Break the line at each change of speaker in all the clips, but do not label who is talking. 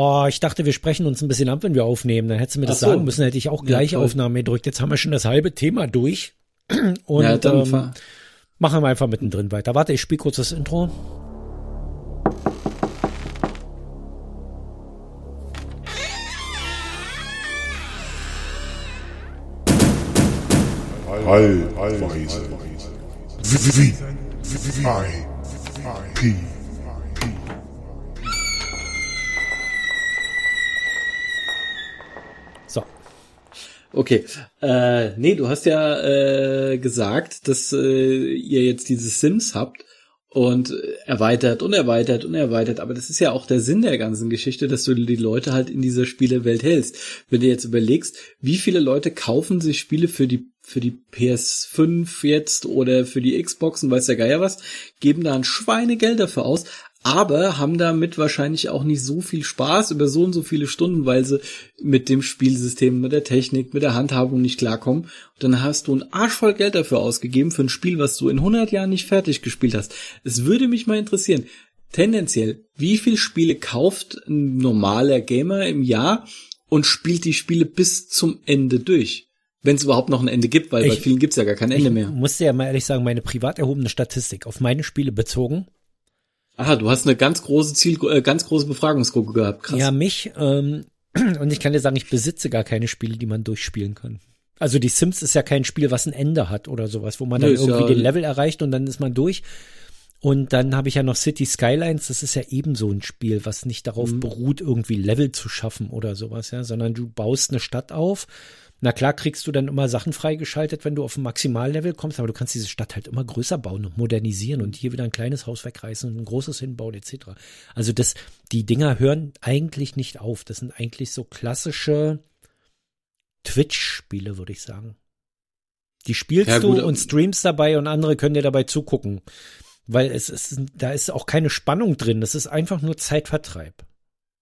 Oh, ich dachte, wir sprechen uns ein bisschen ab, wenn wir aufnehmen. Dann hättest du mir das so. sagen müssen, hätte ich auch gleich ja, Aufnahme gedrückt. Jetzt haben wir schon das halbe Thema durch. Und ja, dann ähm, machen wir einfach mittendrin weiter. Warte, ich spiele kurz das Intro. Allweise. V. I. P. So.
Okay. Äh, nee, du hast ja äh, gesagt, dass äh, ihr jetzt diese Sims habt und erweitert und erweitert und erweitert. Aber das ist ja auch der Sinn der ganzen Geschichte, dass du die Leute halt in dieser Spielewelt hältst. Wenn du jetzt überlegst, wie viele Leute kaufen sich Spiele für die für die PS5 jetzt oder für die Xbox und weiß der Geier was, geben da ein Schweinegeld dafür aus, aber haben damit wahrscheinlich auch nicht so viel Spaß über so und so viele Stunden, weil sie mit dem Spielsystem, mit der Technik, mit der Handhabung nicht klarkommen. Und dann hast du ein Arsch voll Geld dafür ausgegeben für ein Spiel, was du in 100 Jahren nicht fertig gespielt hast. Es würde mich mal interessieren, tendenziell, wie viel Spiele kauft ein normaler Gamer im Jahr und spielt die Spiele bis zum Ende durch? Wenn es überhaupt noch ein Ende gibt, weil ich, bei vielen gibt's ja gar kein Ende mehr. Ich
musste ja mal ehrlich sagen, meine privat erhobene Statistik auf meine Spiele bezogen
Aha, du hast eine ganz große Ziel, äh, ganz große Befragungsgruppe gehabt.
Krass. Ja, mich. Ähm, und ich kann dir sagen, ich besitze gar keine Spiele, die man durchspielen kann. Also die Sims ist ja kein Spiel, was ein Ende hat oder sowas, wo man dann nee, irgendwie ja, den Level erreicht und dann ist man durch. Und dann habe ich ja noch City Skylines, das ist ja ebenso ein Spiel, was nicht darauf mhm. beruht, irgendwie Level zu schaffen oder sowas, ja, sondern du baust eine Stadt auf na klar kriegst du dann immer Sachen freigeschaltet, wenn du auf ein Maximallevel kommst, aber du kannst diese Stadt halt immer größer bauen und modernisieren und hier wieder ein kleines Haus wegreißen und ein großes hinbauen etc. Also das, die Dinger hören eigentlich nicht auf. Das sind eigentlich so klassische Twitch-Spiele, würde ich sagen. Die spielst ja, du und streamst dabei und andere können dir dabei zugucken. Weil es ist, da ist auch keine Spannung drin. Das ist einfach nur Zeitvertreib.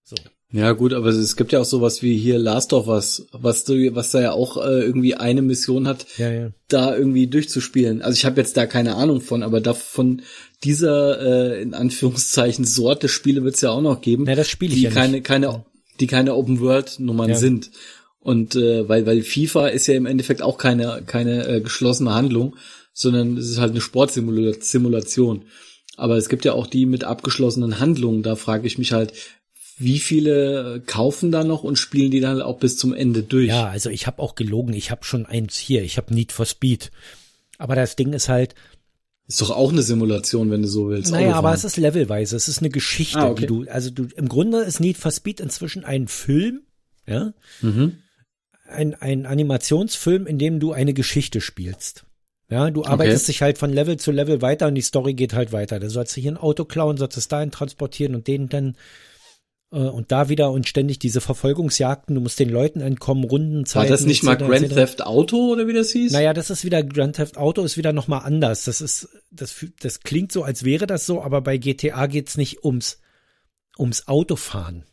So.
Ja, gut, aber es gibt ja auch sowas wie hier Last of Us, was was da ja auch äh, irgendwie eine Mission hat,
ja, ja.
da irgendwie durchzuspielen. Also ich habe jetzt da keine Ahnung von, aber da von dieser äh, in Anführungszeichen Sorte Spiele wird es ja auch noch geben,
ja, das spiele ich
die
ja
keine, nicht. keine, die keine Open World Nummern ja. sind. Und äh, weil, weil FIFA ist ja im Endeffekt auch keine, keine äh, geschlossene Handlung, sondern es ist halt eine Sportsimulation. Aber es gibt ja auch die mit abgeschlossenen Handlungen. Da frage ich mich halt, wie viele kaufen da noch und spielen die dann auch bis zum Ende durch?
Ja, also ich habe auch gelogen. Ich habe schon eins hier. Ich habe Need for Speed. Aber das Ding ist halt.
Ist doch auch eine Simulation, wenn du so willst.
Naja, aber es ist levelweise. Es ist eine Geschichte, ah, okay. die du, also du, im Grunde ist Need for Speed inzwischen ein Film, ja. Mhm. Ein, ein Animationsfilm, in dem du eine Geschichte spielst. Ja, du arbeitest okay. dich halt von Level zu Level weiter und die Story geht halt weiter. Da sollst du hier ein Auto klauen, sollst es dahin transportieren und den dann und da wieder und ständig diese Verfolgungsjagden, du musst den Leuten entkommen, Rundenzeiten.
War das nicht mal Grand Theft Auto oder wie das hieß?
Naja, das ist wieder, Grand Theft Auto ist wieder nochmal anders. Das ist, das, das klingt so, als wäre das so, aber bei GTA geht's nicht ums, ums Autofahren.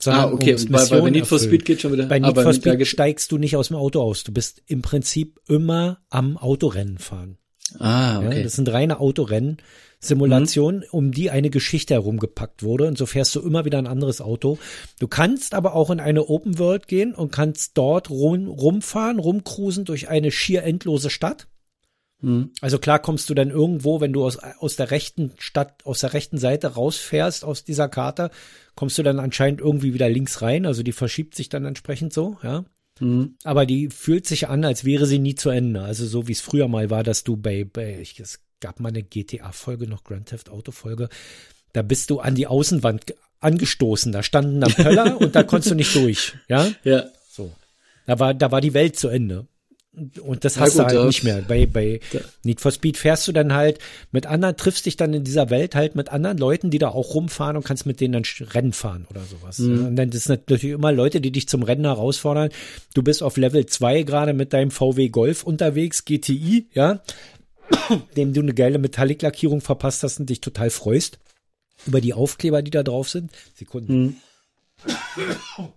Sondern ah, okay,
ums
bei, bei Need for Speed geht schon wieder.
Bei Need for Speed steigst du nicht aus dem Auto aus. Du bist im Prinzip immer am Autorennen fahren.
Ah, okay.
Ja, das sind reine Autorennen. Simulation, mhm. um die eine Geschichte herumgepackt wurde. Und so fährst du immer wieder ein anderes Auto. Du kannst aber auch in eine Open World gehen und kannst dort rum, rumfahren, rumcruisen durch eine schier endlose Stadt. Mhm. Also klar kommst du dann irgendwo, wenn du aus, aus der rechten Stadt, aus der rechten Seite rausfährst aus dieser Karte, kommst du dann anscheinend irgendwie wieder links rein. Also die verschiebt sich dann entsprechend so, ja. Mhm. Aber die fühlt sich an, als wäre sie nie zu Ende. Also so wie es früher mal war, dass du bei, bei ich, es gab mal eine GTA-Folge, noch Grand Theft Auto-Folge. Da bist du an die Außenwand angestoßen. Da standen dann Pöller und da konntest du nicht durch. Ja?
Ja.
So. Da war, da war die Welt zu Ende. Und das hast ja, gut, du halt nicht mehr. Bei, bei ja. Need for Speed fährst du dann halt mit anderen, triffst dich dann in dieser Welt halt mit anderen Leuten, die da auch rumfahren und kannst mit denen dann Rennen fahren oder sowas. Mhm. Und dann das sind natürlich immer Leute, die dich zum Rennen herausfordern. Du bist auf Level 2 gerade mit deinem VW Golf unterwegs, GTI, ja dem du eine geile Metallic-Lackierung verpasst hast und dich total freust über die Aufkleber, die da drauf sind. Sekunden. Hm.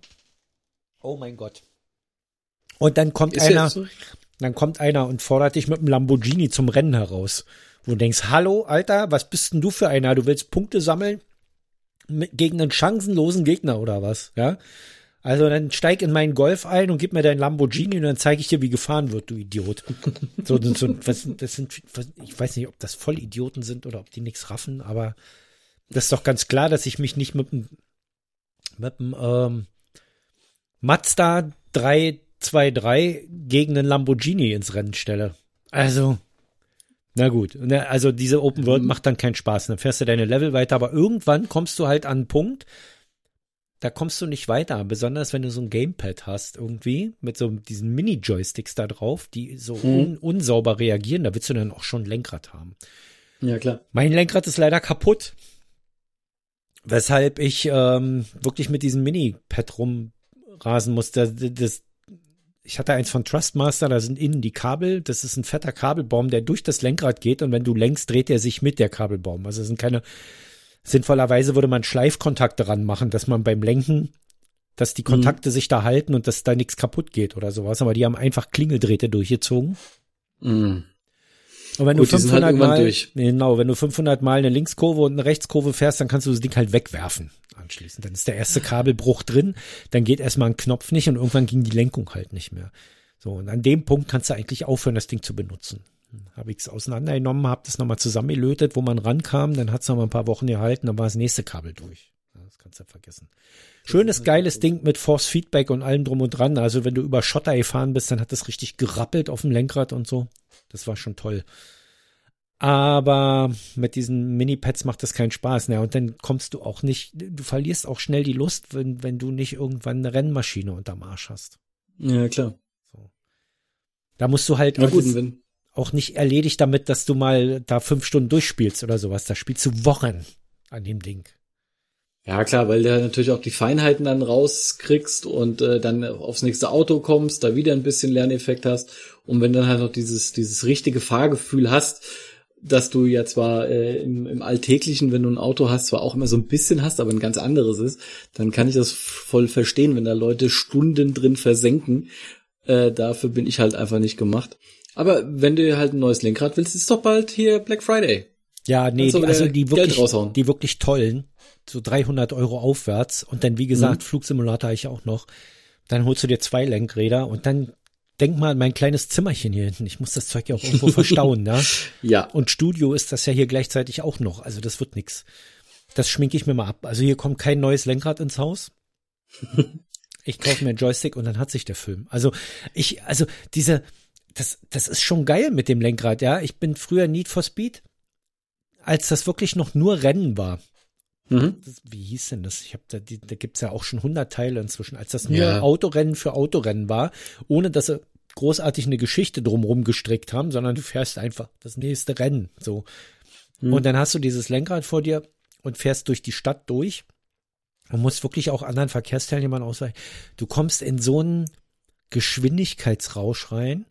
Oh mein Gott. Und dann kommt Ist einer, so? dann kommt einer und fordert dich mit einem Lamborghini zum Rennen heraus. Wo du denkst, hallo, Alter, was bist denn du für einer? Du willst Punkte sammeln? mit, gegen einen chancenlosen Gegner oder was, ja? Also dann steig in meinen Golf ein und gib mir dein Lamborghini und dann zeige ich dir, wie gefahren wird, du Idiot. So, so was, das sind, was, ich weiß nicht, ob das Vollidioten sind oder ob die nichts raffen, aber das ist doch ganz klar, dass ich mich nicht mit dem mit dem ähm, Mazda 323 gegen einen Lamborghini ins Rennen stelle. Also, na gut. Also diese Open World mhm. macht dann keinen Spaß. Dann fährst du deine Level weiter, aber irgendwann kommst du halt an einen Punkt, da kommst du nicht weiter, besonders wenn du so ein Gamepad hast irgendwie mit so diesen Mini-Joysticks da drauf, die so mhm. un unsauber reagieren, da willst du dann auch schon ein Lenkrad haben.
Ja, klar.
Mein Lenkrad ist leider kaputt, weshalb ich ähm, wirklich mit diesem Mini-Pad rumrasen musste. Das, das, ich hatte eins von Trustmaster, da sind innen die Kabel, das ist ein fetter Kabelbaum, der durch das Lenkrad geht und wenn du lenkst, dreht er sich mit der Kabelbaum. Also es sind keine Sinnvollerweise würde man Schleifkontakte ranmachen, dass man beim Lenken, dass die Kontakte mhm. sich da halten und dass da nichts kaputt geht oder sowas. Aber die haben einfach Klingeldrähte durchgezogen. Mhm. Und wenn Gut, du 500 halt Mal, durch. genau, wenn du 500 Mal eine Linkskurve und eine Rechtskurve fährst, dann kannst du das Ding halt wegwerfen anschließend. Dann ist der erste Kabelbruch drin, dann geht erstmal ein Knopf nicht und irgendwann ging die Lenkung halt nicht mehr. So, und an dem Punkt kannst du eigentlich aufhören, das Ding zu benutzen habe ich es auseinandergenommen, habe das nochmal zusammengelötet, wo man rankam, dann hat es noch mal ein paar Wochen gehalten, dann war das nächste Kabel durch. Das kannst du vergessen. Schönes, geiles Ding mit Force Feedback und allem drum und dran. Also wenn du über Schotter gefahren bist, dann hat das richtig gerappelt auf dem Lenkrad und so. Das war schon toll. Aber mit diesen Mini-Pads macht das keinen Spaß. Ne? Und dann kommst du auch nicht, du verlierst auch schnell die Lust, wenn, wenn du nicht irgendwann eine Rennmaschine unterm Arsch hast.
Ja, klar. So.
Da musst du halt
ja, gut, wenn,
auch nicht erledigt damit, dass du mal da fünf Stunden durchspielst oder sowas. Da spielst du Wochen an dem Ding.
Ja, klar, weil du natürlich auch die Feinheiten dann rauskriegst und äh, dann aufs nächste Auto kommst, da wieder ein bisschen Lerneffekt hast. Und wenn dann halt noch dieses, dieses richtige Fahrgefühl hast, dass du ja zwar äh, im, im Alltäglichen, wenn du ein Auto hast, zwar auch immer so ein bisschen hast, aber ein ganz anderes ist, dann kann ich das voll verstehen, wenn da Leute Stunden drin versenken. Äh, dafür bin ich halt einfach nicht gemacht. Aber wenn du halt ein neues Lenkrad willst, ist doch bald hier Black Friday.
Ja, nee, die, also die wirklich, die wirklich tollen, so 300 Euro aufwärts und dann, wie gesagt, mhm. Flugsimulator ich auch noch. Dann holst du dir zwei Lenkräder und dann denk mal an mein kleines Zimmerchen hier hinten. Ich muss das Zeug ja auch irgendwo verstauen, ne?
Ja.
Und Studio ist das ja hier gleichzeitig auch noch. Also das wird nix. Das schminke ich mir mal ab. Also hier kommt kein neues Lenkrad ins Haus. Ich kaufe mir einen Joystick und dann hat sich der Film. Also ich, also diese, das, das ist schon geil mit dem Lenkrad, ja. Ich bin früher Need for Speed, als das wirklich noch nur Rennen war. Mhm. Das, wie hieß denn das? Ich habe da, die, da gibt's ja auch schon 100 Teile inzwischen, als das nur ja. Autorennen für Autorennen war, ohne dass sie großartig eine Geschichte drumherum gestrickt haben, sondern du fährst einfach das nächste Rennen, so. Mhm. Und dann hast du dieses Lenkrad vor dir und fährst durch die Stadt durch und musst wirklich auch anderen Verkehrsteilnehmern ausweichen. Du kommst in so einen Geschwindigkeitsrausch rein,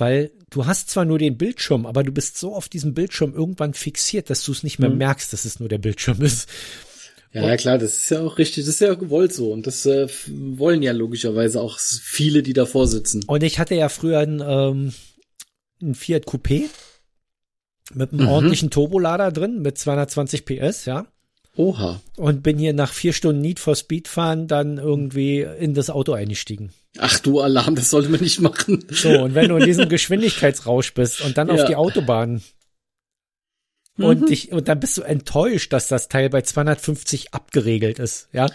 weil du hast zwar nur den Bildschirm, aber du bist so auf diesem Bildschirm irgendwann fixiert, dass du es nicht mehr mhm. merkst, dass es nur der Bildschirm ist.
Ja, ja, klar, das ist ja auch richtig, das ist ja gewollt so und das äh, wollen ja logischerweise auch viele, die davor sitzen.
Und ich hatte ja früher ein, ähm, ein Fiat Coupé mit einem mhm. ordentlichen Turbolader drin mit 220 PS, ja.
Oha.
Und bin hier nach vier Stunden Need for Speed fahren dann irgendwie in das Auto eingestiegen.
Ach du Alarm, das sollte man nicht machen.
So, und wenn du in diesem Geschwindigkeitsrausch bist und dann ja. auf die Autobahn mhm. und dich, und dann bist du enttäuscht, dass das Teil bei 250 abgeregelt ist, ja?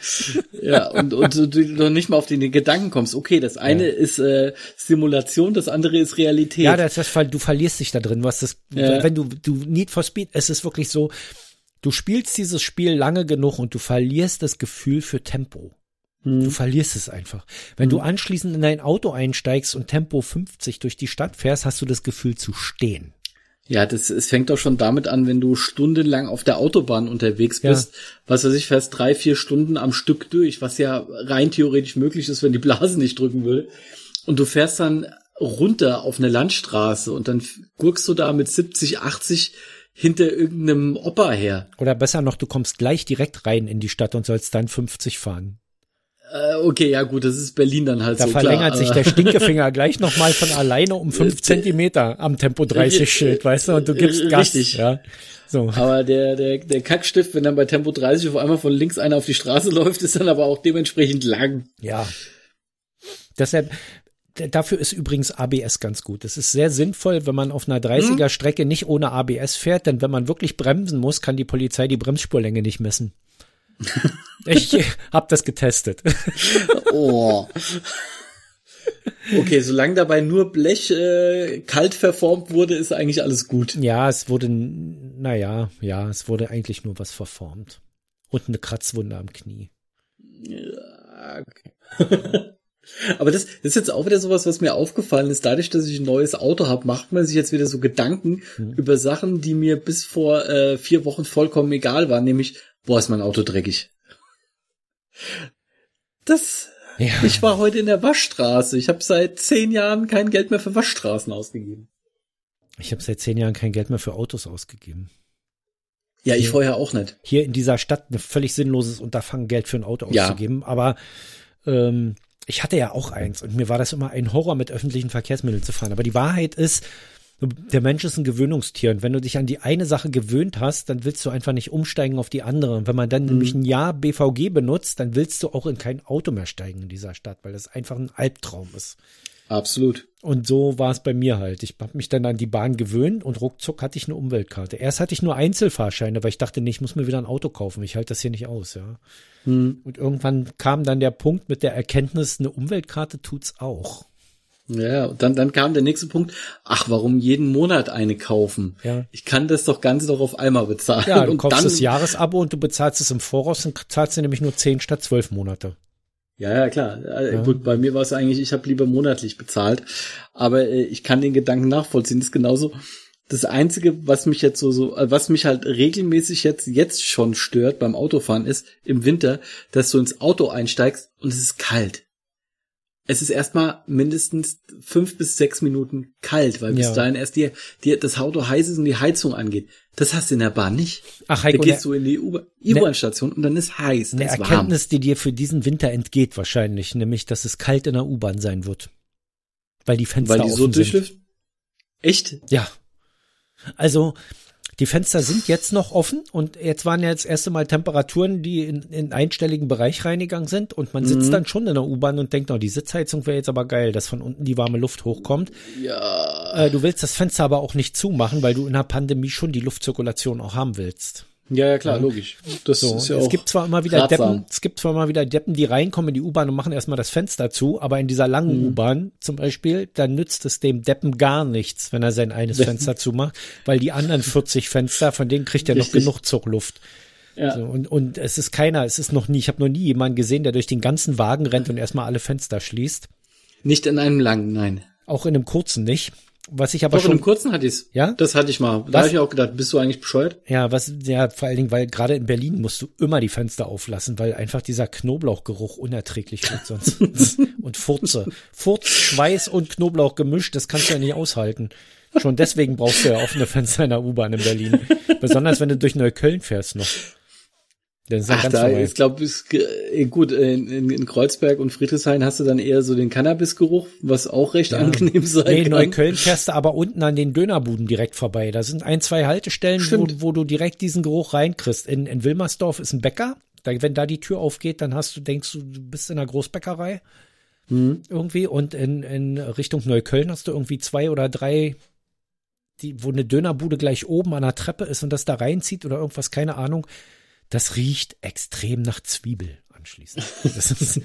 Ja, und, und du noch nicht mal auf den Gedanken kommst, okay, das eine ja. ist äh, Simulation, das andere ist Realität.
Ja, das ist das, du verlierst dich da drin, was das, ja. wenn du, du Need for Speed, es ist wirklich so, du spielst dieses Spiel lange genug und du verlierst das Gefühl für Tempo. Du hm. verlierst es einfach. Wenn hm. du anschließend in dein Auto einsteigst und Tempo 50 durch die Stadt fährst, hast du das Gefühl zu stehen.
Ja, das, es fängt doch schon damit an, wenn du stundenlang auf der Autobahn unterwegs bist, ja. was weiß ich, fährst drei, vier Stunden am Stück durch, was ja rein theoretisch möglich ist, wenn die Blase nicht drücken will. Und du fährst dann runter auf eine Landstraße und dann gurkst du da mit 70, 80 hinter irgendeinem Opa her.
Oder besser noch, du kommst gleich direkt rein in die Stadt und sollst dann 50 fahren.
Äh, okay, ja gut, das ist Berlin dann halt
da
so.
Da verlängert
klar.
sich der Stinkefinger gleich nochmal von alleine um fünf Zentimeter am Tempo 30 Schild, weißt du, und du gibst Gas.
Richtig.
Ja. So.
Aber der, der, der Kackstift, wenn dann bei Tempo 30 auf einmal von links einer auf die Straße läuft, ist dann aber auch dementsprechend lang.
Ja. Deshalb, dafür ist übrigens ABS ganz gut. Es ist sehr sinnvoll, wenn man auf einer 30er Strecke nicht ohne ABS fährt, denn wenn man wirklich bremsen muss, kann die Polizei die Bremsspurlänge nicht messen. Ich hab das getestet.
Oh. Okay, solange dabei nur Blech äh, kalt verformt wurde, ist eigentlich alles gut.
Ja, es wurde, naja, ja, es wurde eigentlich nur was verformt. Und eine Kratzwunde am Knie.
Ja, okay. Aber das, das ist jetzt auch wieder sowas, was mir aufgefallen ist. Dadurch, dass ich ein neues Auto habe, macht man sich jetzt wieder so Gedanken mhm. über Sachen, die mir bis vor äh, vier Wochen vollkommen egal waren, nämlich, boah, ist mein Auto dreckig. Das, ja. ich war heute in der Waschstraße. Ich habe seit zehn Jahren kein Geld mehr für Waschstraßen ausgegeben.
Ich habe seit zehn Jahren kein Geld mehr für Autos ausgegeben.
Ja, ich hier, vorher auch nicht.
Hier in dieser Stadt ein völlig sinnloses Unterfangen, Geld für ein Auto auszugeben. Ja. Aber ähm, ich hatte ja auch eins und mir war das immer ein Horror, mit öffentlichen Verkehrsmitteln zu fahren. Aber die Wahrheit ist, der Mensch ist ein Gewöhnungstier und wenn du dich an die eine Sache gewöhnt hast, dann willst du einfach nicht umsteigen auf die andere. Und wenn man dann mhm. nämlich ein Jahr BVG benutzt, dann willst du auch in kein Auto mehr steigen in dieser Stadt, weil das einfach ein Albtraum ist.
Absolut.
Und so war es bei mir halt. Ich habe mich dann an die Bahn gewöhnt und ruckzuck hatte ich eine Umweltkarte. Erst hatte ich nur Einzelfahrscheine, weil ich dachte, nee, ich muss mir wieder ein Auto kaufen. Ich halte das hier nicht aus, ja. Hm. Und irgendwann kam dann der Punkt mit der Erkenntnis, eine Umweltkarte tut's auch.
Ja, und dann, dann kam der nächste Punkt. Ach, warum jeden Monat eine kaufen?
Ja.
Ich kann das doch Ganze doch auf einmal bezahlen.
Ja, du
und
kaufst
dann,
das Jahresabo und du bezahlst es im Voraus und zahlst du nämlich nur zehn statt zwölf Monate.
Ja, ja, klar. Ja. Gut, bei mir war es eigentlich, ich habe lieber monatlich bezahlt. Aber äh, ich kann den Gedanken nachvollziehen. Das ist genauso. Das Einzige, was mich jetzt so, so, äh, was mich halt regelmäßig jetzt, jetzt schon stört beim Autofahren ist, im Winter, dass du ins Auto einsteigst und es ist kalt. Es ist erstmal mindestens fünf bis sechs Minuten kalt, weil bis
Ja.
dahin erst dir, dir das Auto heiß ist und die Heizung angeht. Das hast du in der Bahn nicht.
Ach,
Da
Heiko,
gehst
eine,
du in die U- U-Bahn-Station und dann ist heiß,
eine
ist warm.
Erkenntnis, die dir für diesen Winter entgeht wahrscheinlich, nämlich, dass es kalt in der U-Bahn sein wird. Weil die Fenster
Weil die so durchlüften. Echt?
Ja. Also, die Fenster sind jetzt noch offen und jetzt waren ja jetzt erste Mal Temperaturen, die in, in einstelligen Bereich reingegangen sind und man sitzt
Mhm.
dann schon in der U-Bahn und denkt, oh, die Sitzheizung wäre jetzt aber geil, dass von unten die warme Luft hochkommt.
Ja.
Äh, du willst das Fenster aber auch nicht zumachen, weil du in der Pandemie schon die Luftzirkulation auch haben willst.
Ja, ja, klar, logisch. Das
So,
ist ja
es
auch
gibt zwar immer wieder
ratsam.
Deppen, es gibt zwar immer wieder Deppen, die reinkommen in die U-Bahn und machen erstmal das Fenster zu, aber in dieser langen
Mhm.
U-Bahn zum Beispiel, dann nützt es dem Deppen gar nichts, wenn er sein eines Fenster zumacht, weil die anderen 40 Fenster, von denen kriegt er noch
Richtig.
genug Zugluft.
Ja.
So, und, und es ist keiner, es ist noch nie, ich habe noch nie jemanden gesehen, der durch den ganzen Wagen rennt und erstmal alle Fenster schließt.
Nicht in einem langen, nein.
Auch in einem kurzen nicht. Was ich aber
Doch, in
schon,
einem kurzen hatte ich's.
Ja?
Das hatte ich mal. Da habe ich auch gedacht, bist du eigentlich bescheuert?
Ja, was, ja, vor allen Dingen, weil gerade in Berlin musst du immer die Fenster auflassen, weil einfach dieser Knoblauchgeruch unerträglich wird sonst. und Furze. Furz, Schweiß und Knoblauch gemischt, das kannst du ja nicht aushalten. Schon deswegen brauchst du ja offene Fenster in der U-Bahn in Berlin. Besonders wenn du durch Neukölln fährst noch. Dann ist
Ach,
ganz
da, ich glaube, äh, gut, äh, in, in, in Kreuzberg und Friedrichshain hast du dann eher so den Cannabisgeruch, was auch recht
Ja.
angenehm sein
Nee, in
kann.
Neukölln fährst du aber unten an den Dönerbuden direkt vorbei. Da sind ein, zwei Haltestellen, wo, wo du direkt diesen Geruch reinkriegst. In, in Wilmersdorf ist ein Bäcker. Da, wenn da die Tür aufgeht, dann hast du, denkst du, du bist in einer Großbäckerei.
Mhm.
Irgendwie. Und in, in Richtung Neukölln hast du irgendwie zwei oder drei, die, wo eine Dönerbude gleich oben an der Treppe ist und das da reinzieht oder irgendwas, keine Ahnung. Das riecht extrem nach Zwiebel anschließend. Das ist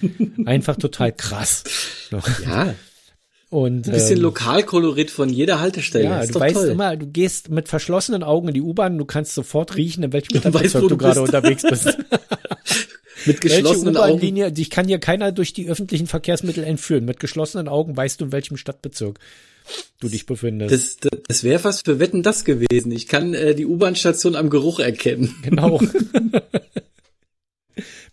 einfach total krass.
Ja,
Und,
ein bisschen
ähm,
Lokalkolorit von jeder Haltestelle.
ja,
ist
du weißt
toll.
immer, du gehst mit verschlossenen Augen in die U-Bahn, du kannst sofort riechen, in welchem Stadtbezirk du
du
gerade unterwegs bist.
Mit geschlossenen Augen.
Dich kann dir keiner durch die öffentlichen Verkehrsmittel entführen. Mit geschlossenen Augen weißt du, in welchem Stadtbezirk du dich befindest.
Das, das, das wäre fast für Wetten das gewesen. Ich kann äh, die U-Bahn-Station am Geruch erkennen.
genau.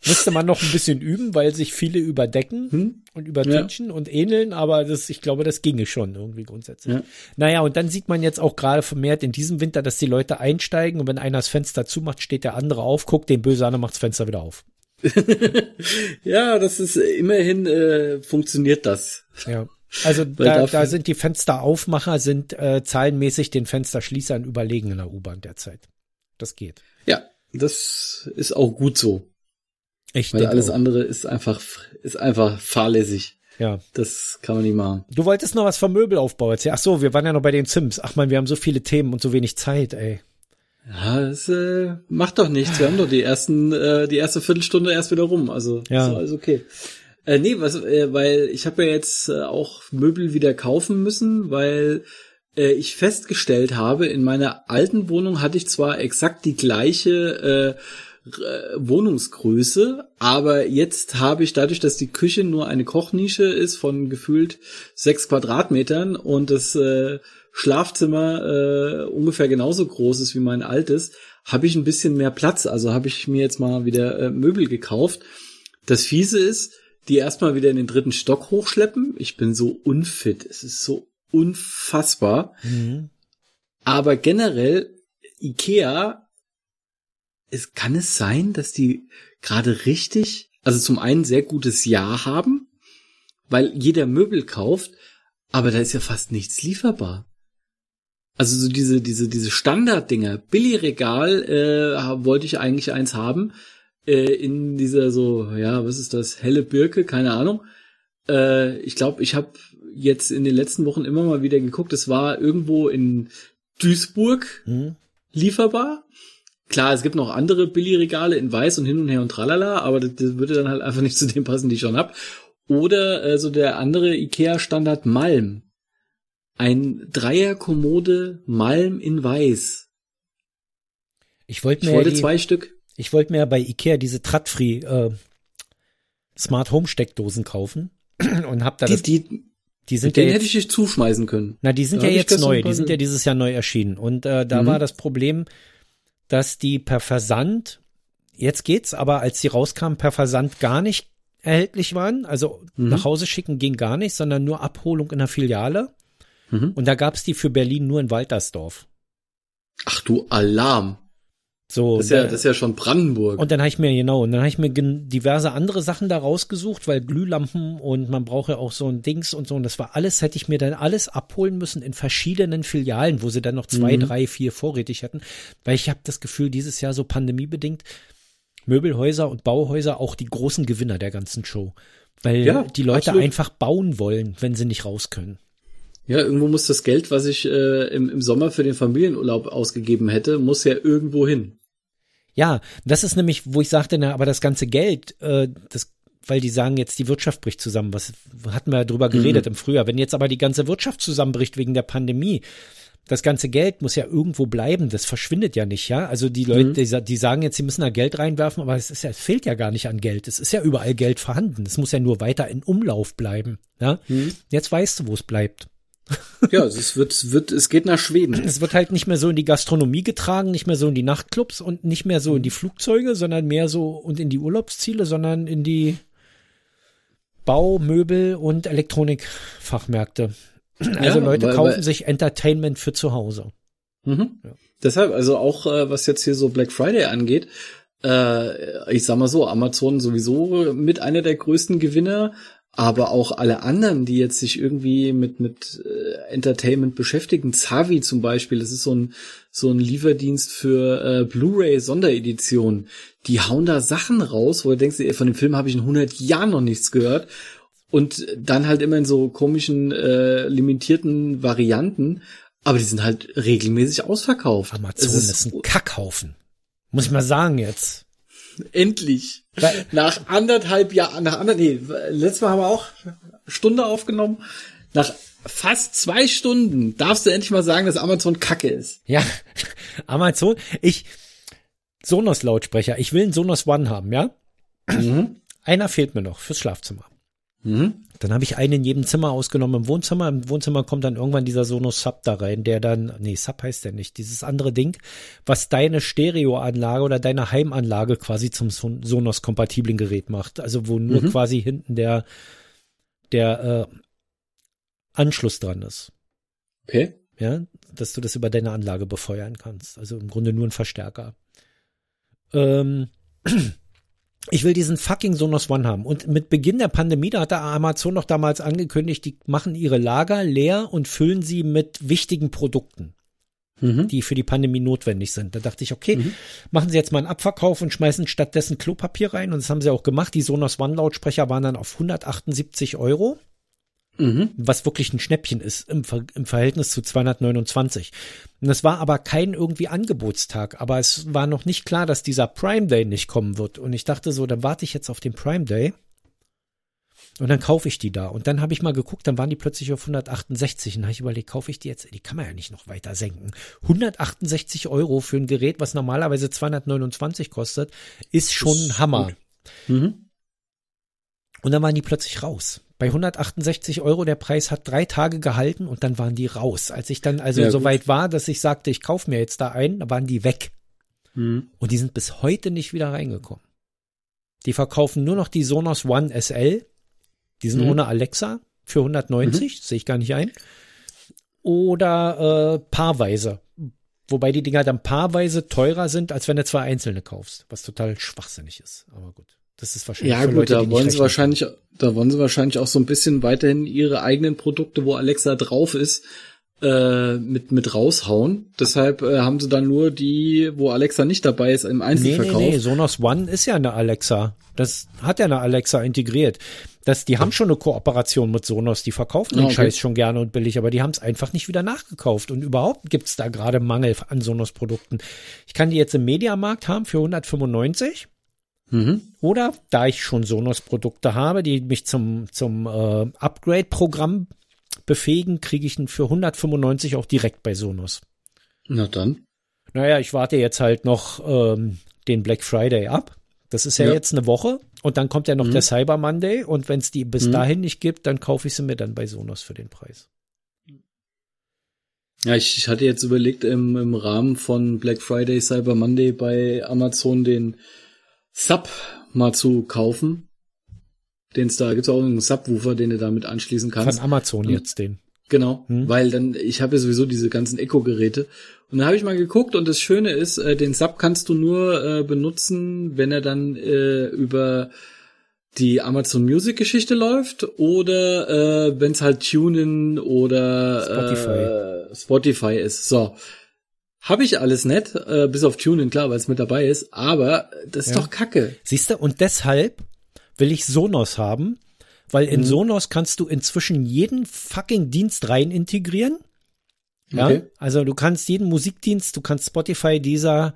Müsste man noch ein bisschen üben, weil sich viele überdecken
Hm?
und übertünchen und ähneln, aber das, ich glaube, das ginge schon irgendwie grundsätzlich.
Ja.
Naja, und dann sieht man jetzt auch gerade vermehrt in diesem Winter, dass die Leute einsteigen und wenn einer das Fenster zumacht, steht der andere auf, guckt den böse an und macht das Fenster wieder auf.
ja, das ist immerhin äh, funktioniert das.
Ja. Also da, da sind die Fensteraufmacher sind äh, zahlenmäßig den Fensterschließern überlegen in der U-Bahn derzeit. Das geht.
Ja, das ist auch gut so.
Ich
Weil alles auch. andere ist einfach ist einfach fahrlässig.
Ja.
Das kann man nicht machen.
Du wolltest noch was vom Möbelaufbau erzählen. Ach so, wir waren ja noch bei den Sims. Ach man, wir haben so viele Themen und so wenig Zeit, ey.
Ja, das äh, macht doch nichts. Wir haben doch die ersten, äh, die erste Viertelstunde erst wieder rum. Also
ja.
ist alles okay. Äh, nee, was, äh, weil ich habe ja jetzt äh, auch Möbel wieder kaufen müssen, weil äh, ich festgestellt habe, in meiner alten Wohnung hatte ich zwar exakt die gleiche äh, Wohnungsgröße, aber jetzt habe ich dadurch, dass die Küche nur eine Kochnische ist von gefühlt sechs Quadratmetern und das äh, Schlafzimmer äh, ungefähr genauso groß ist wie mein altes, habe ich ein bisschen mehr Platz. Also habe ich mir jetzt mal wieder äh, Möbel gekauft. Das Fiese ist, die erstmal wieder in den dritten Stock hochschleppen. Ich bin so unfit. Es ist so unfassbar. Mhm. Aber generell, Ikea, es kann es sein, dass die gerade richtig, also zum einen sehr gutes Jahr haben, weil jeder Möbel kauft, aber da ist ja fast nichts lieferbar. Also so diese, diese, diese Standarddinger. Billigregal äh, wollte ich eigentlich eins haben. Äh, in dieser so, ja, was ist das? Helle Birke, keine Ahnung. Äh, ich glaube, ich habe jetzt in den letzten Wochen immer mal wieder geguckt. Es war irgendwo in Duisburg mhm. lieferbar. Klar, es gibt noch andere Billigregale in Weiß und hin und her und tralala, aber das, das würde dann halt einfach nicht zu dem passen, die ich schon hab. Oder äh, so der andere Ikea-Standard Malm. Ein Dreier-Kommode Malm in Weiß.
Ich wollte mir
ich wollte
die,
zwei Stück.
Ich wollte mir bei Ikea diese Tradfree äh, Smart Home Steckdosen kaufen und hab da
die,
das.
Die,
die sind
ja
jetzt,
hätte ich dich zuschmeißen können.
Na, die sind da ja jetzt neu. Die sind ja dieses Jahr neu erschienen. Und äh, da mhm. war das Problem, dass die per Versand, jetzt geht's, aber als die rauskamen, per Versand gar nicht erhältlich waren. Also mhm. nach Hause schicken ging gar nicht, sondern nur Abholung in der Filiale. Mhm. Und da gab's die für Berlin nur in Waltersdorf.
Ach du Alarm.
So,
das ist, ja, das ist ja schon Brandenburg.
Und dann habe ich mir, genau, und dann habe ich mir diverse andere Sachen da rausgesucht, weil Glühlampen und man braucht ja auch so ein Dings und so. Und das war alles, hätte ich mir dann alles abholen müssen in verschiedenen Filialen, wo sie dann noch zwei, mhm. drei, vier vorrätig hätten. Weil ich habe das Gefühl, dieses Jahr so pandemiebedingt, Möbelhäuser und Bauhäuser auch die großen Gewinner der ganzen Show. Weil ja, die Leute absolut. einfach bauen wollen, wenn sie nicht raus können.
Ja, irgendwo muss das Geld, was ich äh, im, im Sommer für den Familienurlaub ausgegeben hätte, muss ja irgendwo hin.
Ja, das ist nämlich, wo ich sagte, na, aber das ganze Geld, äh, das, weil die sagen jetzt, die Wirtschaft bricht zusammen. Was hatten wir drüber geredet mhm. im Frühjahr? Wenn jetzt aber die ganze Wirtschaft zusammenbricht wegen der Pandemie, das ganze Geld muss ja irgendwo bleiben, das verschwindet ja nicht, ja. Also die Leute, mhm. die, die, sagen jetzt, sie müssen da Geld reinwerfen, aber es ist ja, es fehlt ja gar nicht an Geld. Es ist ja überall Geld vorhanden. Es muss ja nur weiter in Umlauf bleiben. Ja. Mhm. Jetzt weißt du, wo es bleibt.
Ja, es wird, wird, es geht nach Schweden.
Es wird halt nicht mehr so in die Gastronomie getragen, nicht mehr so in die Nachtclubs und nicht mehr so in die Flugzeuge, sondern mehr so und in die Urlaubsziele, sondern in die Bau, Möbel und Elektronikfachmärkte. Also ja, Leute weil, kaufen weil, sich Entertainment für zu Hause.
Mhm. Ja. Deshalb, also auch äh, was jetzt hier so Black Friday angeht, äh, ich sag mal so, Amazon sowieso mit einer der größten Gewinner, aber auch alle anderen, die jetzt sich irgendwie mit mit äh, Entertainment beschäftigen, Zavi zum Beispiel, das ist so ein so ein Lieferdienst für äh, Blu-ray Sonderedition, die hauen da Sachen raus, wo du denkst, ey, von dem Film habe ich in 100 Jahren noch nichts gehört und dann halt immer in so komischen äh, limitierten Varianten, aber die sind halt regelmäßig ausverkauft.
Amazon ist, ist ein Kackhaufen. Muss ich mal sagen jetzt.
Endlich. nach anderthalb Jahren, nach anderthalb, nee, letztes Mal haben wir auch Stunde aufgenommen. Nach fast zwei Stunden darfst du endlich mal sagen, dass Amazon Kacke ist.
Ja, Amazon, ich, Sonos Lautsprecher, ich will einen Sonos One haben, ja? Mhm. Einer fehlt mir noch fürs Schlafzimmer. Mhm. Dann habe ich einen in jedem Zimmer ausgenommen im Wohnzimmer. Im Wohnzimmer kommt dann irgendwann dieser Sonos Sub da rein, der dann, nee, Sub heißt der nicht, dieses andere Ding, was deine Stereoanlage oder deine Heimanlage quasi zum Sonos-kompatiblen Gerät macht. Also wo nur mhm. quasi hinten der, der äh, Anschluss dran ist.
Okay.
Ja, dass du das über deine Anlage befeuern kannst. Also im Grunde nur ein Verstärker. Ähm, ich will diesen fucking Sonos One haben. Und mit Beginn der Pandemie, da hat der Amazon noch damals angekündigt, die machen ihre Lager leer und füllen sie mit wichtigen Produkten, mhm. die für die Pandemie notwendig sind. Da dachte ich, okay, mhm. machen sie jetzt mal einen Abverkauf und schmeißen stattdessen Klopapier rein. Und das haben sie auch gemacht. Die Sonos One Lautsprecher waren dann auf 178 Euro. Mhm. Was wirklich ein Schnäppchen ist im, Ver im Verhältnis zu 229. Und es war aber kein irgendwie Angebotstag, aber es war noch nicht klar, dass dieser Prime Day nicht kommen wird. Und ich dachte so, dann warte ich jetzt auf den Prime Day. Und dann kaufe ich die da. Und dann habe ich mal geguckt, dann waren die plötzlich auf 168. Und habe ich überlegt, kaufe ich die jetzt? Die kann man ja nicht noch weiter senken. 168 Euro für ein Gerät, was normalerweise 229 kostet, ist schon ein Hammer. Mhm. Und dann waren die plötzlich raus bei 168 Euro, der Preis hat drei Tage gehalten und dann waren die raus. Als ich dann also ja, so weit war, dass ich sagte, ich kaufe mir jetzt da ein, da waren die weg. Mhm. Und die sind bis heute nicht wieder reingekommen. Die verkaufen nur noch die Sonos One SL. Die sind mhm. ohne Alexa für 190, mhm. sehe ich gar nicht ein. Oder äh, paarweise. Wobei die Dinger dann paarweise teurer sind, als wenn du zwei einzelne kaufst, was total schwachsinnig ist. Aber gut. Das ist wahrscheinlich.
Ja, gut, Leute, da wollen sie wahrscheinlich, da wollen sie wahrscheinlich auch so ein bisschen weiterhin ihre eigenen Produkte, wo Alexa drauf ist, äh, mit, mit raushauen. Deshalb äh, haben sie dann nur die, wo Alexa nicht dabei ist, im Einzelverkauf. Nee, nee, nee,
Sonos One ist ja eine Alexa. Das hat ja eine Alexa integriert. Das, die haben schon eine Kooperation mit Sonos, die verkaufen den ah, okay. Scheiß schon gerne und billig, aber die haben es einfach nicht wieder nachgekauft. Und überhaupt gibt's da gerade Mangel an Sonos-Produkten. Ich kann die jetzt im Mediamarkt haben für 195 Mhm. Oder da ich schon Sonos-Produkte habe, die mich zum, zum äh, Upgrade-Programm befähigen, kriege ich ihn für 195 auch direkt bei Sonos.
Na dann.
Naja, ich warte jetzt halt noch ähm, den Black Friday ab. Das ist ja, ja, jetzt eine Woche und dann kommt ja noch mhm. der Cyber Monday und wenn es die bis mhm. dahin nicht gibt, dann kaufe ich sie mir dann bei Sonos für den Preis.
Ja, ich, ich hatte jetzt überlegt, im, im Rahmen von Black Friday, Cyber Monday bei Amazon den Sub mal zu kaufen. Den da gibt's auch einen Subwoofer, den du damit anschließen kannst.
Von Amazon jetzt den.
Genau, hm. weil dann ich habe ja sowieso diese ganzen Echo-Geräte und da habe ich mal geguckt und das Schöne ist, äh, den Sub kannst du nur äh, benutzen, wenn er dann äh, über die Amazon Music Geschichte läuft oder äh, wenn es halt TuneIn oder Spotify. Äh, Spotify ist. So, habe ich alles nett, äh, bis auf Tuning, klar, weil es mit dabei ist, aber das ist ja. doch Kacke.
Siehst du, und deshalb will ich Sonos haben, weil in mhm. Sonos kannst du inzwischen jeden fucking Dienst rein integrieren. Ja, okay. also du kannst jeden Musikdienst, du kannst Spotify, dieser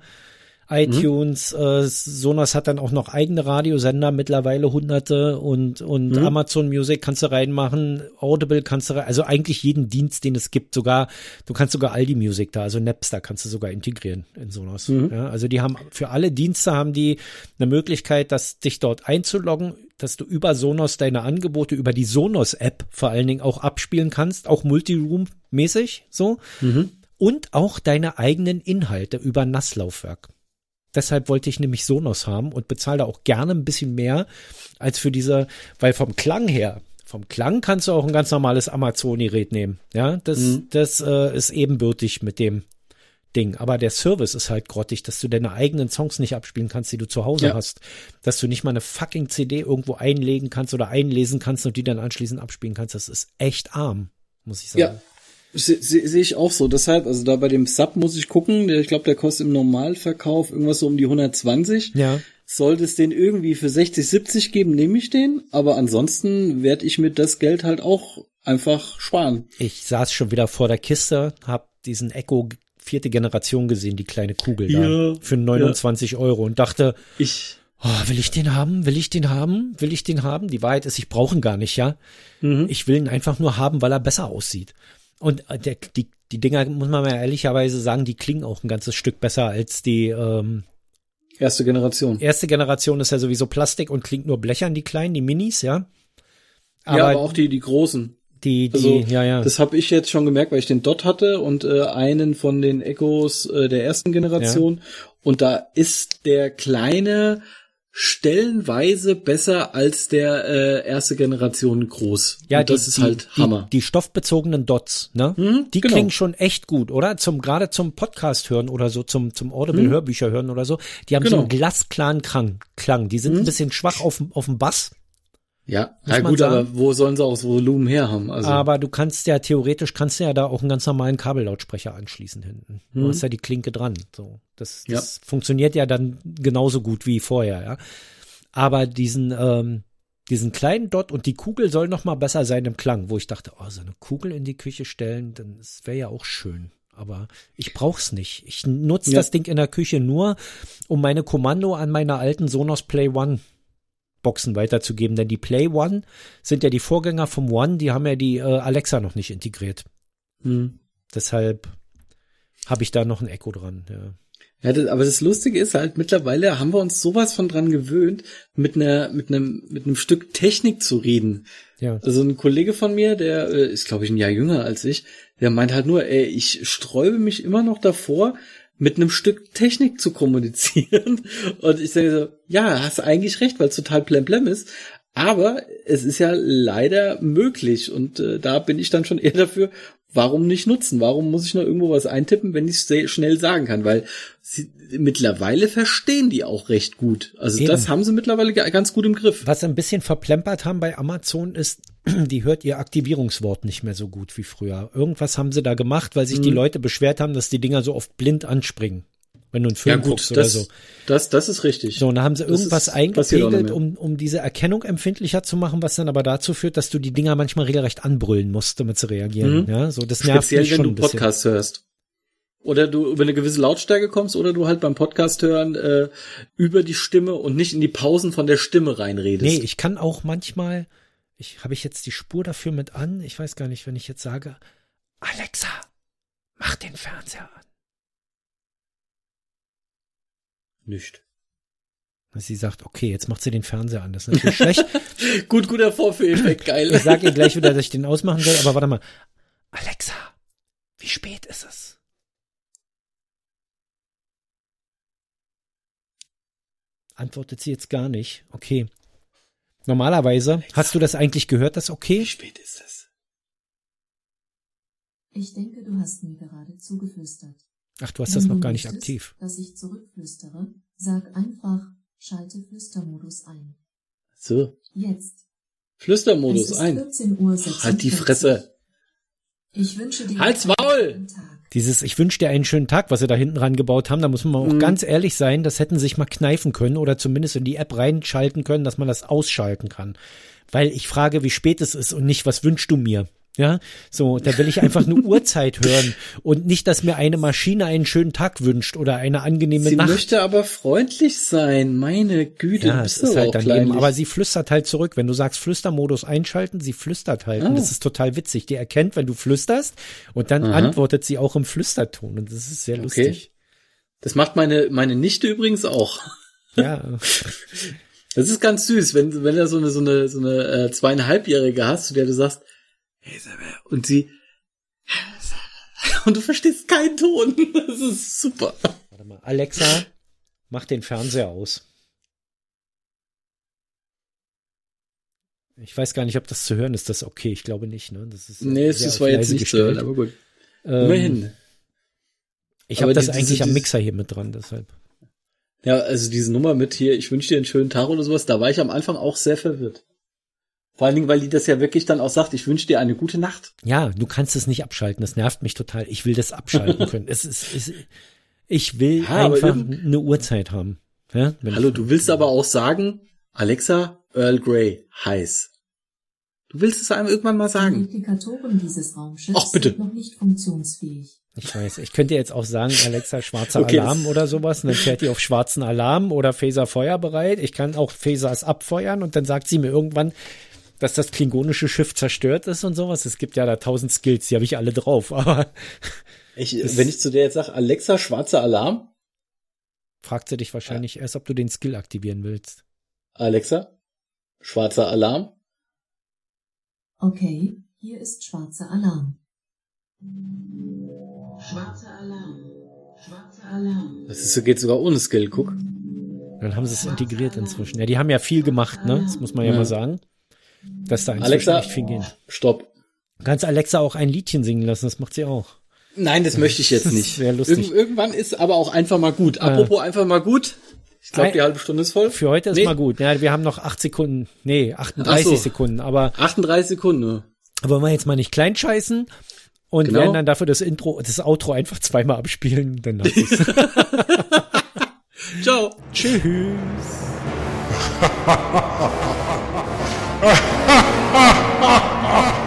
iTunes, mhm. äh, Sonos hat dann auch noch eigene Radiosender, mittlerweile hunderte und, und mhm. Amazon Music kannst du reinmachen, Audible kannst du rein, also eigentlich jeden Dienst, den es gibt, sogar, du kannst sogar Aldi Music da, also Napster kannst du sogar integrieren in Sonos. Mhm. Ja, also die haben, für alle Dienste haben die eine Möglichkeit, dass dich dort einzuloggen, dass du über Sonos deine Angebote, über die Sonos App vor allen Dingen auch abspielen kannst, auch Multiroom mäßig, so. Mhm. Und auch deine eigenen Inhalte über Nasslaufwerk. Deshalb wollte ich nämlich Sonos haben und bezahle da auch gerne ein bisschen mehr als für diese, weil vom Klang her, vom Klang kannst du auch ein ganz normales Amazon-Gerät nehmen. Ja, das, mhm. das äh, ist ebenbürtig mit dem Ding. Aber der Service ist halt grottig, dass du deine eigenen Songs nicht abspielen kannst, die du zu Hause ja. hast. Dass du nicht mal eine fucking CD irgendwo einlegen kannst oder einlesen kannst und die dann anschließend abspielen kannst. Das ist echt arm, muss ich sagen.
Ja, Sehe seh ich auch so. Deshalb, also da bei dem Sub muss ich gucken. Ich glaube, der kostet im Normalverkauf irgendwas so um die 120.
Ja.
Sollte es den irgendwie für 60, 70 geben, nehme ich den. Aber ansonsten werde ich mir das Geld halt auch einfach sparen.
Ich saß schon wieder vor der Kiste, hab diesen Echo vierte Generation gesehen, die kleine Kugel ja, da, für 29 ja. Euro und dachte, ich Oh, will ich den haben? Will ich den haben? Will ich den haben? Die Wahrheit ist, ich brauche ihn gar nicht, ja. Mhm. Ich will ihn einfach nur haben, weil er besser aussieht. Und äh, der, die, die Dinger, muss man mal ehrlicherweise sagen, die klingen auch ein ganzes Stück besser als die ähm,
erste Generation.
Erste Generation ist ja sowieso Plastik und klingt nur blechern, die kleinen, die Minis, ja.
Aber, ja, aber auch die, die großen.
Die, die, also, ja, ja.
Das habe ich jetzt schon gemerkt, weil ich den Dot hatte und äh, einen von den Echos äh, der ersten Generation. Ja. Und da ist der kleine stellenweise besser als der äh, erste Generation groß.
Ja,
Und das
die,
ist
die,
halt Hammer.
Die, die stoffbezogenen Dots, ne?
Hm,
die
genau.
klingen schon echt gut, oder? Zum gerade zum Podcast hören oder so, zum zum Audible Hörbücher hören oder so. Die haben so
Genau.
einen glasklaren Klang. Klang. Die sind ein bisschen schwach auf auf dem Bass,
ja, ja gut, aber wo sollen sie auch das Volumen her haben? Also
aber du kannst ja theoretisch kannst du ja da auch einen ganz normalen Kabellautsprecher anschließen hinten. Du hast ja die Klinke dran. So, das,
Ja.
das funktioniert ja dann genauso gut wie vorher, ja. Aber diesen ähm, diesen kleinen Dot und die Kugel soll noch mal besser sein im Klang, wo ich dachte, oh, so eine Kugel in die Küche stellen, dann wäre ja auch schön. Aber ich brauch's nicht. Ich nutze
Ja.
das Ding in der Küche nur, um meine Kommando an meiner alten Sonos Play One Boxen weiterzugeben, denn die Play One sind ja die Vorgänger vom One, die haben ja die äh, Alexa noch nicht integriert.
hm.
Deshalb habe ich da noch ein Echo dran. Ja.
Ja, das, aber das Lustige ist halt, mittlerweile haben wir uns sowas von dran gewöhnt, mit einer, mit einem, mit einem Stück Technik zu reden.
Ja.
Also ein Kollege von mir, der äh, ist, glaube ich, ein Jahr jünger als ich, der meint halt nur, ey, ich sträube mich immer noch davor, mit einem Stück Technik zu kommunizieren. Und ich sage so, ja, hast eigentlich recht, weil es total blemblem ist. Aber es ist ja leider möglich. Und äh, da bin ich dann schon eher dafür, warum nicht nutzen? Warum muss ich noch irgendwo was eintippen, wenn ich es sehr schnell sagen kann? Weil sie, mittlerweile verstehen die auch recht gut. Also
Eben.
das haben sie mittlerweile ga- ganz gut im Griff.
Was sie ein bisschen verplempert haben bei Amazon ist, die hört ihr Aktivierungswort nicht mehr so gut wie früher. Irgendwas haben sie da gemacht, weil sich
Mhm.
die Leute beschwert haben, dass die Dinger so oft blind anspringen, wenn du einen Film guckst oder
das,
so.
das, das ist richtig.
So, und da haben sie irgendwas eingepegelt, um, um diese Erkennung empfindlicher zu machen, was dann aber dazu führt, dass du die Dinger manchmal regelrecht anbrüllen musst, damit sie reagieren.
Mhm.
Ja, so, das nervt
Speziell,
mich
wenn
schon
du
ein bisschen.
Podcast hörst. Oder du über eine gewisse Lautstärke kommst oder du halt beim Podcast hören äh, über die Stimme und nicht in die Pausen von der Stimme reinredest.
Nee, ich kann auch manchmal, ich habe ich jetzt die Spur dafür mit an, ich weiß gar nicht, wenn ich jetzt sage, Alexa, mach den Fernseher an.
Nicht.
Dass sie sagt, okay, jetzt macht sie den Fernseher an. Das ist natürlich schlecht.
Gut, guter Vorführeffekt, geil.
Ich sage ihr gleich wieder, dass ich den ausmachen soll, aber warte mal. Alexa, wie spät ist es? Antwortet sie jetzt gar nicht. Okay. Normalerweise, hast du das eigentlich gehört, das
Wie
okay?
spät ist das?
Ich denke, du hast mir gerade zugeflüstert.
Ach, du hast
Wenn
das noch gar nicht
möchtest,
aktiv.
Dass ich zurückflüstere, sag einfach, schalte Flüstermodus ein.
So.
Jetzt.
Flüstermodus
es ist
ein.
14 Uhr
Halt die
46.
Fresse.
Ich wünsche dir
Halt's
einen
Maul!
Dieses, ich wünsche dir einen schönen Tag, was sie da hinten rangebaut haben, da muss man auch
Mhm.
ganz ehrlich sein, das hätten sie sich mal kneifen können oder zumindest in die App reinschalten können, dass man das ausschalten kann. Weil ich frage, wie spät es ist und nicht, was wünschst du mir? Ja, so, da will ich einfach eine Uhrzeit hören und nicht, dass mir eine Maschine einen schönen Tag wünscht oder eine angenehme
Sie
Nacht.
möchte aber freundlich sein. Meine Güte,
ja,
bist
ist
aber
halt daneben,
kleinlich.
aber sie flüstert halt zurück. Wenn du sagst Flüstermodus einschalten, sie flüstert halt. Und
Ah.
das ist total witzig. Die erkennt, wenn du flüsterst und dann
Aha.
antwortet sie auch im Flüsterton und das ist sehr
Okay.
lustig.
Das macht meine, meine Nichte übrigens auch.
Ja,
Das ist ganz süß, wenn, wenn du so eine, so eine, so eine äh, zweieinhalbjährige hast, zu der du sagst, und sie, und du verstehst keinen Ton. Das ist super.
Warte mal. Alexa, mach den Fernseher aus. Ich weiß gar nicht, ob das zu hören ist. Das okay? Ich glaube nicht. Ne? Das ist
Nee, es zwar jetzt nicht so,
gestellt.
aber gut.
Ähm,
Immerhin.
Ich habe das
die-
eigentlich
diese-
am Mixer hier mit dran, deshalb.
Ja, also diese Nummer mit hier, ich wünsche dir einen schönen Tag oder sowas, da war ich am Anfang auch sehr verwirrt. Vor allen Dingen, weil die das ja wirklich dann auch sagt, ich wünsche dir eine gute Nacht.
Ja, du kannst es nicht abschalten. Das nervt mich total. Ich will das abschalten können. Es ist, es, ich will
Ja,
einfach eine Uhrzeit haben. Ja,
Hallo,
ich,
du willst aber auch sagen, Alexa, Earl Grey, heiß. Du willst es einem irgendwann mal
Die
sagen.
Replikatoren dieses Raumschiffs
Ach, bitte.
sind noch nicht funktionsfähig.
Ich weiß, ich könnte jetzt auch sagen, Alexa, schwarzer
Okay,
Alarm oder sowas, und dann fährt die auf schwarzen Alarm oder Phaser feuerbereit. Ich kann auch Phasers abfeuern und dann sagt sie mir irgendwann, dass das klingonische Schiff zerstört ist und sowas. Es gibt ja da tausend Skills, die habe ich alle drauf, aber
Ich, wenn ich zu der jetzt sage, Alexa, schwarzer Alarm,
fragt sie dich wahrscheinlich erst, ob du den Skill aktivieren willst.
Alexa, schwarzer Alarm,
Okay, hier ist schwarzer Alarm.
Schwarzer Alarm. Schwarzer Alarm.
das ist, geht sogar ohne Skill, guck.
Dann haben sie es integriert inzwischen. Ja, die haben ja viel gemacht, ne? Das muss man ja,
Ja.
mal sagen. Dass da
Alexa,
echt viel gehen.
stopp.
Du kannst Alexa auch ein Liedchen singen lassen, das macht sie auch.
Nein, das möchte ich jetzt nicht.
sehr lustig.
Irgend, irgendwann ist aber auch einfach mal gut. Apropos einfach mal gut. Ich glaube, die halbe Stunde ist voll.
Für heute ist
Nee.
mal gut. Ja, wir haben noch acht Sekunden. Nee, 38
Ach so.
Sekunden. Aber
38 Sekunden.
wollen wir jetzt mal nicht kleinscheißen und
Genau.
werden dann dafür das Intro, das Outro einfach zweimal abspielen. Dann lass ich's.
Ciao.
Tschüss. Ha ha ha ha!